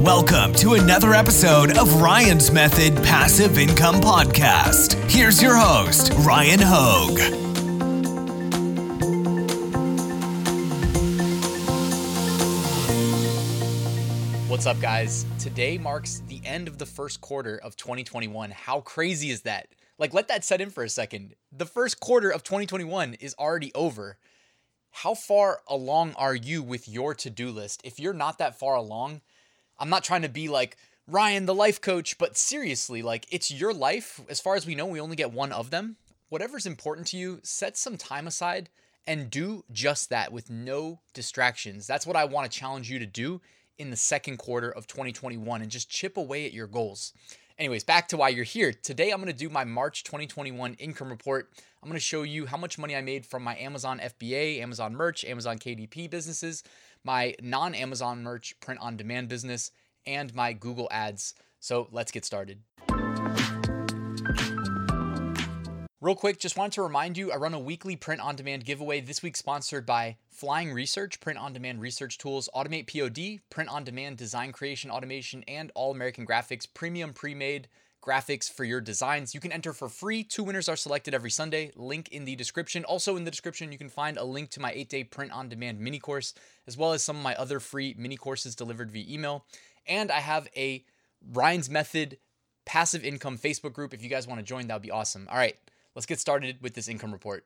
Welcome to another episode of Ryan's Method Passive Income Podcast. Here's your host, Ryan Hogue. What's up, guys? Today marks the end of the first quarter of 2021. How crazy is that? Like, let that set in for a second. The first quarter of 2021 is already over. How far along are you with your to do list? If you're not that far along, I'm not trying to be like Ryan, the life coach, but seriously, like, it's your life. As far as we know, we only get one of them. Whatever's important to you, set some time aside and do just that with no distractions. That's what I want to challenge you to do in the second quarter of 2021 and just chip away at your goals. Anyways, back to why you're here. Today, I'm going to do my March 2021 income report. I'm going to show you how much money I made from my Amazon FBA, Amazon merch, Amazon KDP businesses, my non Amazon merch print on demand business, and my Google ads. So let's get started. Real quick, just wanted to remind you I run a weekly print on demand giveaway. This week, sponsored by Flying Research, print on demand research tools, Automate POD, print on demand design creation automation, and All American Graphics, premium pre made graphics for your designs. You can enter for free. Two winners are selected every Sunday. Link in the description. Also, in the description, you can find a link to my eight day print on demand mini course, as well as some of my other free mini courses delivered via email. And I have a Ryan's Method passive income Facebook group. If you guys want to join, that would be awesome. All right. Let's get started with this income report.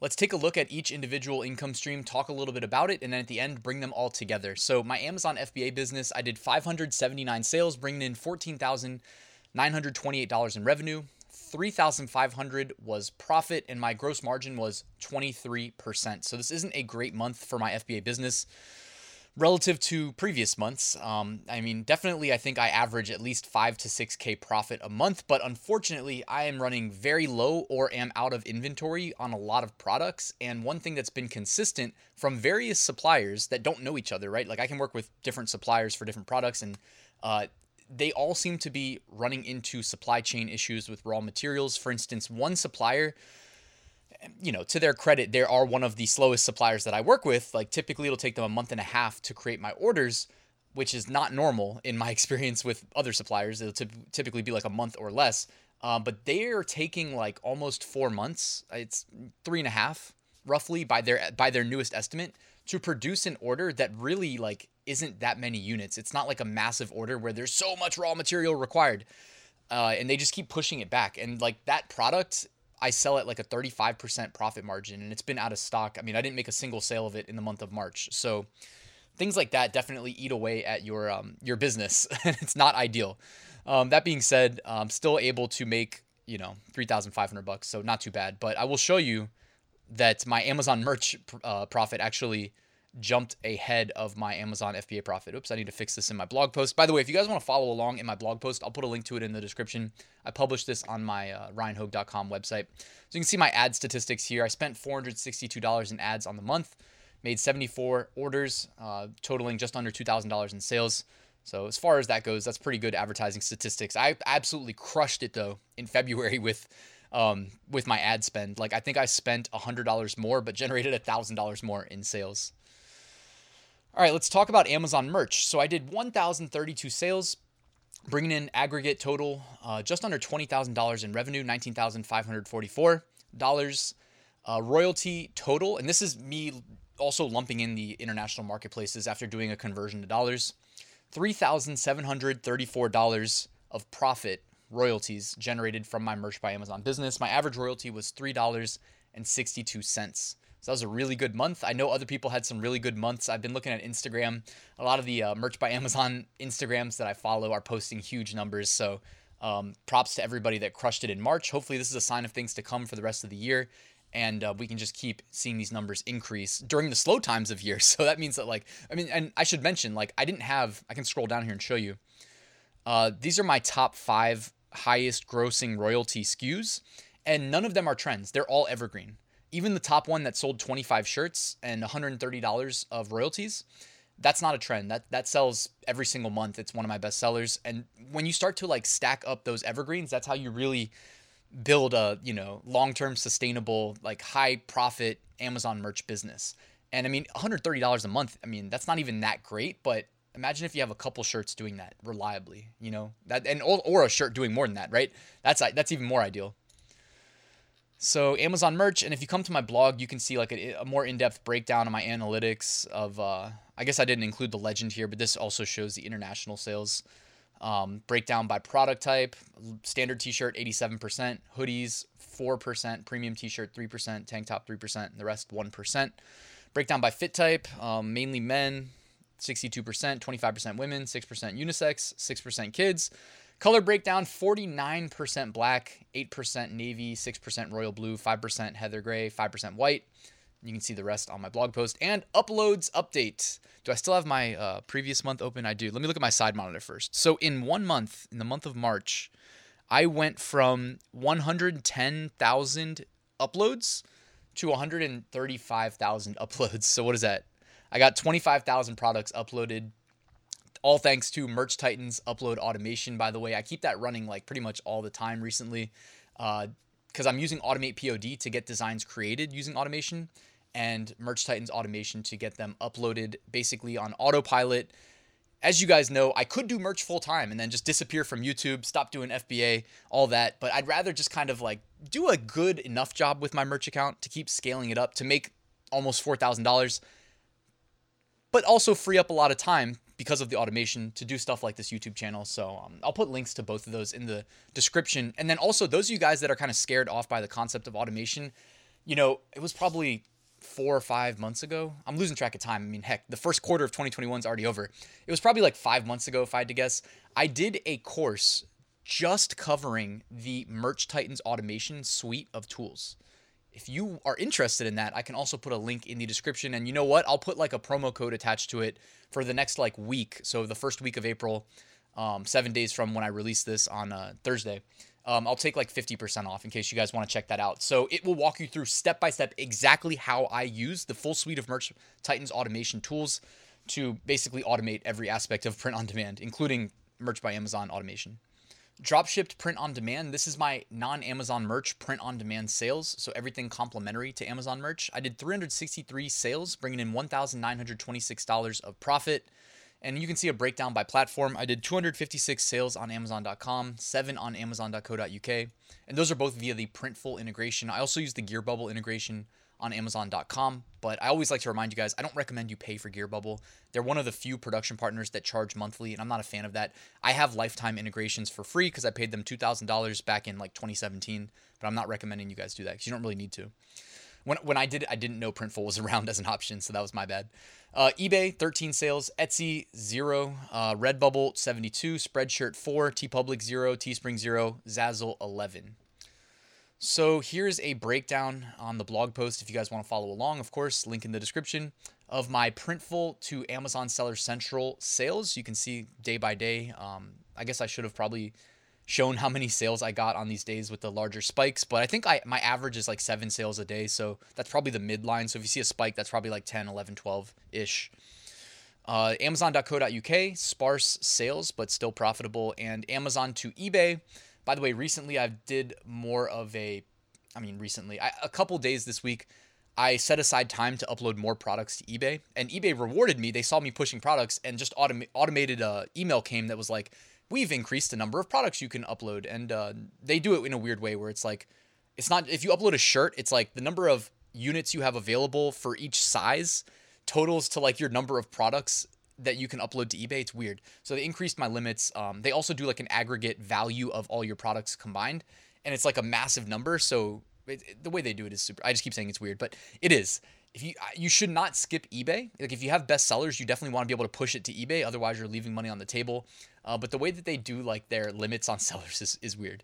Let's take a look at each individual income stream, talk a little bit about it, and then at the end, bring them all together. So, my Amazon FBA business, I did 579 sales, bringing in $14,928 in revenue. 3,500 was profit, and my gross margin was 23%. So, this isn't a great month for my FBA business relative to previous months. Um, I mean, definitely, I think I average at least five to six K profit a month, but unfortunately, I am running very low or am out of inventory on a lot of products. And one thing that's been consistent from various suppliers that don't know each other, right? Like I can work with different suppliers for different products, and uh, they all seem to be running into supply chain issues with raw materials. For instance, one supplier you know, to their credit, they are one of the slowest suppliers that I work with. Like typically it'll take them a month and a half to create my orders, which is not normal in my experience with other suppliers. It'll t- typically be like a month or less. Um, but they are taking like almost four months. It's three and a half roughly by their by their newest estimate to produce an order that really like isn't that many units. It's not like a massive order where there's so much raw material required. Uh, and they just keep pushing it back. And like that product I sell at like a 35% profit margin and it's been out of stock. I mean, I didn't make a single sale of it in the month of March. So things like that definitely eat away at your um, your business and it's not ideal. Um, that being said, I'm still able to make, you know, 3,500 bucks. So not too bad, but I will show you that my Amazon merch uh, profit actually jumped ahead of my Amazon FBA profit. Oops, I need to fix this in my blog post. By the way, if you guys want to follow along in my blog post, I'll put a link to it in the description. I published this on my uh, ryanhogue.com website. So you can see my ad statistics here. I spent $462 in ads on the month, made 74 orders, uh, totaling just under $2,000 in sales. So as far as that goes, that's pretty good advertising statistics. I absolutely crushed it though in February with um, with my ad spend. Like I think I spent $100 more, but generated $1,000 more in sales. All right, let's talk about Amazon merch. So I did 1,032 sales, bringing in aggregate total uh, just under $20,000 in revenue, $19,544. Uh, royalty total, and this is me also lumping in the international marketplaces after doing a conversion to dollars, $3,734 of profit royalties generated from my merch by Amazon business. My average royalty was $3.62. So that was a really good month. I know other people had some really good months. I've been looking at Instagram. A lot of the uh, merch by Amazon Instagrams that I follow are posting huge numbers. So um, props to everybody that crushed it in March. Hopefully, this is a sign of things to come for the rest of the year. And uh, we can just keep seeing these numbers increase during the slow times of year. So that means that, like, I mean, and I should mention, like, I didn't have, I can scroll down here and show you. Uh, these are my top five highest grossing royalty SKUs, and none of them are trends. They're all evergreen even the top one that sold 25 shirts and $130 of royalties, that's not a trend. That that sells every single month. It's one of my best sellers. And when you start to like stack up those evergreens, that's how you really build a, you know, long-term sustainable, like high profit Amazon merch business. And I mean, $130 a month, I mean, that's not even that great, but Imagine if you have a couple shirts doing that reliably, you know, that and or, or a shirt doing more than that, right? That's that's even more ideal. So Amazon merch, and if you come to my blog, you can see like a, a more in-depth breakdown of my analytics of. Uh, I guess I didn't include the legend here, but this also shows the international sales um, breakdown by product type. Standard T-shirt 87%, hoodies 4%, premium T-shirt 3%, tank top 3%, and the rest 1%. Breakdown by fit type, um, mainly men 62%, 25% women, 6% unisex, 6% kids. Color breakdown 49% black, 8% navy, 6% royal blue, 5% heather gray, 5% white. You can see the rest on my blog post. And uploads update. Do I still have my uh, previous month open? I do. Let me look at my side monitor first. So, in one month, in the month of March, I went from 110,000 uploads to 135,000 uploads. So, what is that? I got 25,000 products uploaded all thanks to Merch Titans upload automation. By the way, I keep that running like pretty much all the time recently because uh, I'm using Automate POD to get designs created using automation and Merch Titans automation to get them uploaded basically on autopilot. As you guys know, I could do merch full time and then just disappear from YouTube, stop doing FBA, all that. But I'd rather just kind of like do a good enough job with my merch account to keep scaling it up to make almost $4,000, but also free up a lot of time because of the automation to do stuff like this YouTube channel. So um, I'll put links to both of those in the description. And then also those of you guys that are kind of scared off by the concept of automation, you know, it was probably four or five months ago. I'm losing track of time. I mean, heck, the first quarter of 2021 is already over. It was probably like five months ago, if I had to guess. I did a course just covering the Merch Titans automation suite of tools if you are interested in that, I can also put a link in the description. And you know what? I'll put like a promo code attached to it for the next like week. So the first week of April, um, seven days from when I release this on uh, Thursday. Um, I'll take like 50% off in case you guys want to check that out. So it will walk you through step by step exactly how I use the full suite of Merch Titans automation tools to basically automate every aspect of print on demand, including Merch by Amazon automation. Drop shipped print on demand. This is my non Amazon merch print on demand sales. So everything complimentary to Amazon merch. I did 363 sales, bringing in $1,926 of profit. And you can see a breakdown by platform. I did 256 sales on Amazon.com, seven on Amazon.co.uk. And those are both via the Printful integration. I also use the Gearbubble integration on Amazon.com. But I always like to remind you guys, I don't recommend you pay for Gearbubble. They're one of the few production partners that charge monthly, and I'm not a fan of that. I have lifetime integrations for free because I paid them $2,000 back in like 2017, but I'm not recommending you guys do that because you don't really need to. When, when I did it, I didn't know Printful was around as an option, so that was my bad. Uh, eBay, 13 sales. Etsy, 0. Uh, Redbubble, 72. Spreadshirt, 4. TeePublic, 0. Teespring, 0. Zazzle, 11. So here's a breakdown on the blog post if you guys want to follow along, of course, link in the description of my Printful to Amazon Seller Central sales. You can see day by day. Um, I guess I should have probably shown how many sales I got on these days with the larger spikes, but I think I my average is like seven sales a day, so that's probably the midline. So if you see a spike, that's probably like 10, 11, 12 ish. Uh, Amazon.co.uk, sparse sales, but still profitable, and Amazon to eBay by the way, recently I did more of a, I mean, recently, I, a couple days this week, I set aside time to upload more products to eBay, and eBay rewarded me. They saw me pushing products, and just autom- automated uh, email came that was like, "We've increased the number of products you can upload," and uh, they do it in a weird way where it's like, it's not if you upload a shirt, it's like the number of units you have available for each size totals to like your number of products that you can upload to eBay. It's weird. So they increased my limits. Um, they also do like an aggregate value of all your products combined, and it's like a massive number. So it, it, the way they do it is super. I just keep saying it's weird, but it is. If you you should not skip eBay. Like if you have best sellers, you definitely want to be able to push it to eBay. Otherwise, you're leaving money on the table. Uh, but the way that they do like their limits on sellers is is weird.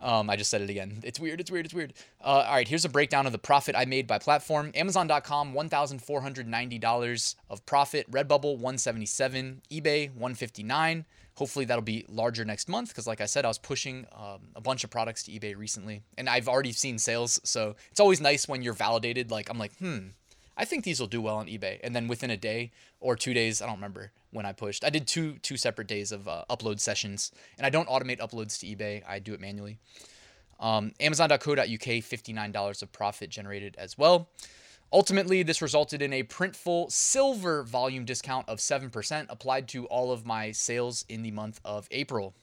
Um, I just said it again. It's weird. It's weird. It's weird. Uh, all right, here's a breakdown of the profit I made by platform. Amazon.com, $1,490 of profit. Redbubble, 177 eBay, 159 Hopefully that'll be larger next month because, like I said, I was pushing um, a bunch of products to eBay recently, and I've already seen sales. So it's always nice when you're validated. Like I'm like, hmm, I think these will do well on eBay. And then within a day or two days, I don't remember when I pushed. I did two two separate days of uh, upload sessions, and I don't automate uploads to eBay. I do it manually. Um, Amazon.co.uk, $59 of profit generated as well. Ultimately, this resulted in a Printful silver volume discount of 7% applied to all of my sales in the month of April.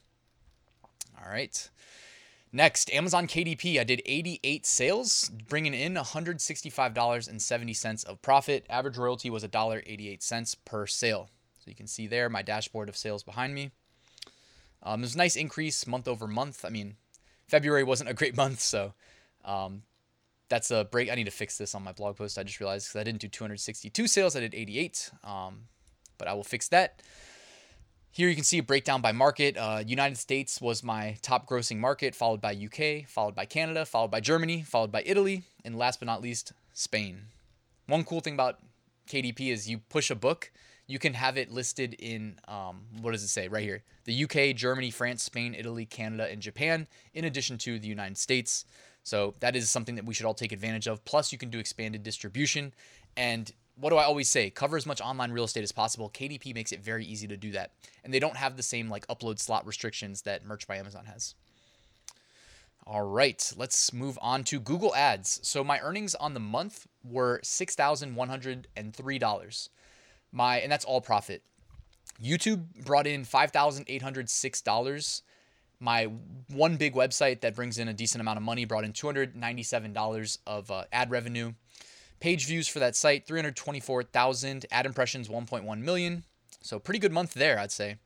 All right. Next, Amazon KDP. I did 88 sales, bringing in $165.70 of profit. Average royalty was $1.88 per sale. So you can see there my dashboard of sales behind me. Um, there's a nice increase month over month. I mean, February wasn't a great month, so um, that's a break. I need to fix this on my blog post. I just realized because I didn't do 262 sales, I did 88. Um, but I will fix that. Here you can see a breakdown by market. Uh, United States was my top grossing market, followed by UK, followed by Canada, followed by Germany, followed by Italy, and last but not least, Spain. One cool thing about KDP is you push a book, you can have it listed in um, what does it say right here? The UK, Germany, France, Spain, Italy, Canada, and Japan, in addition to the United States. So that is something that we should all take advantage of. Plus, you can do expanded distribution. And what do I always say? Cover as much online real estate as possible. KDP makes it very easy to do that. And they don't have the same like upload slot restrictions that Merch by Amazon has. All right, let's move on to Google Ads. So my earnings on the month were $6,103. My and that's all profit. YouTube brought in $5,806. My one big website that brings in a decent amount of money brought in $297 of uh, ad revenue. Page views for that site 324,000. Ad impressions 1.1 million. So pretty good month there, I'd say.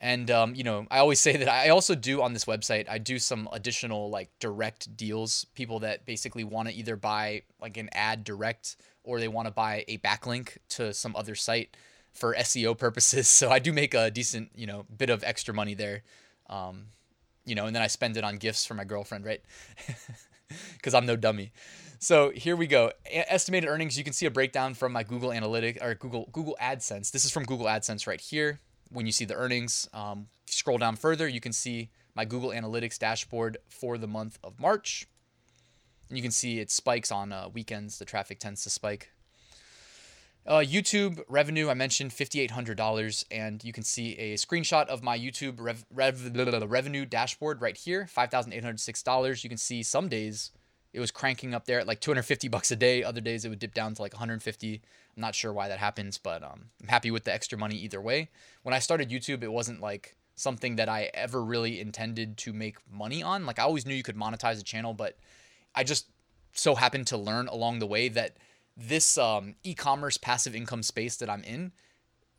And um, you know, I always say that I also do on this website. I do some additional like direct deals. People that basically want to either buy like an ad direct or they want to buy a backlink to some other site for SEO purposes. So I do make a decent, you know, bit of extra money there. Um, you know, and then I spend it on gifts for my girlfriend, right? Because I'm no dummy. So here we go. A- estimated earnings. You can see a breakdown from my Google Analytics or Google Google AdSense. This is from Google AdSense right here. When you see the earnings, um, scroll down further, you can see my Google Analytics dashboard for the month of March. And you can see it spikes on uh, weekends. The traffic tends to spike. Uh, YouTube revenue, I mentioned $5,800, and you can see a screenshot of my YouTube rev, rev, revenue dashboard right here, $5,806. You can see some days it was cranking up there at like 250 bucks a day. Other days it would dip down to like 150. I'm not sure why that happens, but um, I'm happy with the extra money either way. When I started YouTube, it wasn't like something that I ever really intended to make money on. Like I always knew you could monetize a channel, but I just so happened to learn along the way that this um, e-commerce passive income space that I'm in,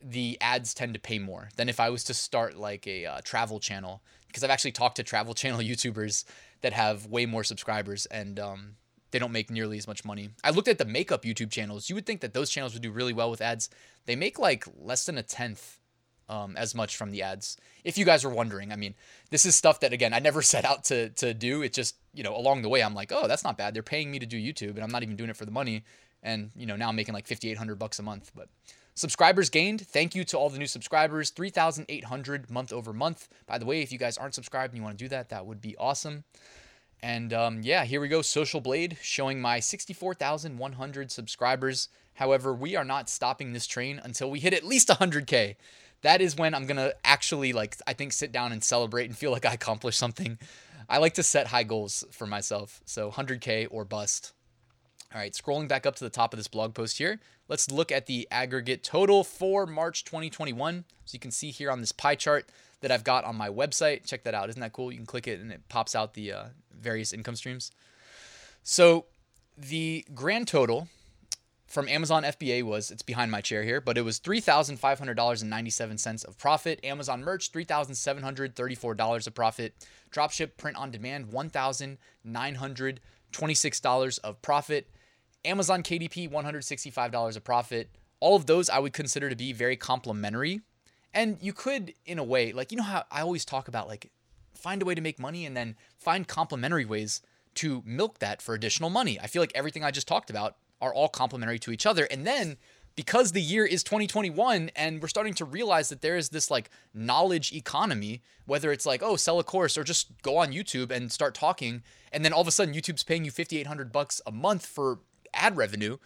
the ads tend to pay more than if I was to start like a uh, travel channel. Because I've actually talked to travel channel YouTubers that have way more subscribers and um, they don't make nearly as much money. I looked at the makeup YouTube channels. You would think that those channels would do really well with ads. They make like less than a tenth um, as much from the ads. If you guys are wondering, I mean, this is stuff that again I never set out to to do. It just you know along the way I'm like, oh, that's not bad. They're paying me to do YouTube, and I'm not even doing it for the money and you know now I'm making like 5800 bucks a month but subscribers gained thank you to all the new subscribers 3800 month over month. By the way if you guys aren't subscribed and you want to do that that would be awesome. And um, yeah here we go social blade showing my 64100 subscribers. However we are not stopping this train until we hit at least 100k that is when i'm gonna actually like i think sit down and celebrate and feel like i accomplished something. I like to set high goals for myself so 100k or bust all right, scrolling back up to the top of this blog post here, let's look at the aggregate total for March 2021. So you can see here on this pie chart that I've got on my website. Check that out. Isn't that cool? You can click it and it pops out the uh, various income streams. So the grand total from Amazon FBA was it's behind my chair here, but it was three thousand five hundred dollars and ninety seven cents of profit. Amazon merch three thousand seven hundred thirty four dollars of profit. Dropship print on demand one thousand nine hundred twenty six dollars of profit. Amazon KDP, $165 a profit. All of those I would consider to be very complementary. And you could, in a way, like, you know how I always talk about, like, find a way to make money and then find complementary ways to milk that for additional money. I feel like everything I just talked about are all complementary to each other. And then because the year is 2021 and we're starting to realize that there is this like knowledge economy, whether it's like, oh, sell a course or just go on YouTube and start talking. And then all of a sudden YouTube's paying you 5,800 bucks a month for ad revenue,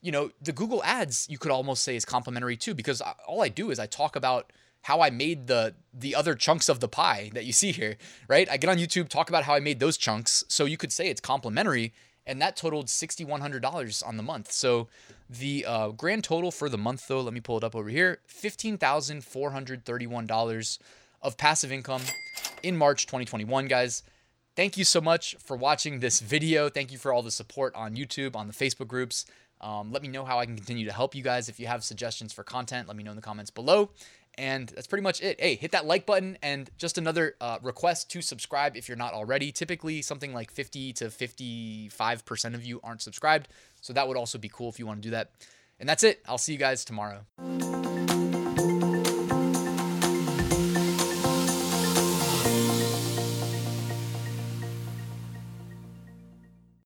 you know, the Google ads you could almost say is complementary too because all I do is I talk about how I made the the other chunks of the pie that you see here, right? I get on YouTube talk about how I made those chunks, so you could say it's complementary and that totaled $6,100 on the month. So the uh, grand total for the month, though, let me pull it up over here $15,431 of passive income in March 2021, guys. Thank you so much for watching this video. Thank you for all the support on YouTube, on the Facebook groups. Um, let me know how I can continue to help you guys. If you have suggestions for content, let me know in the comments below. And that's pretty much it. Hey, hit that like button and just another uh, request to subscribe if you're not already. Typically, something like 50 to 55% of you aren't subscribed. So that would also be cool if you want to do that. And that's it. I'll see you guys tomorrow.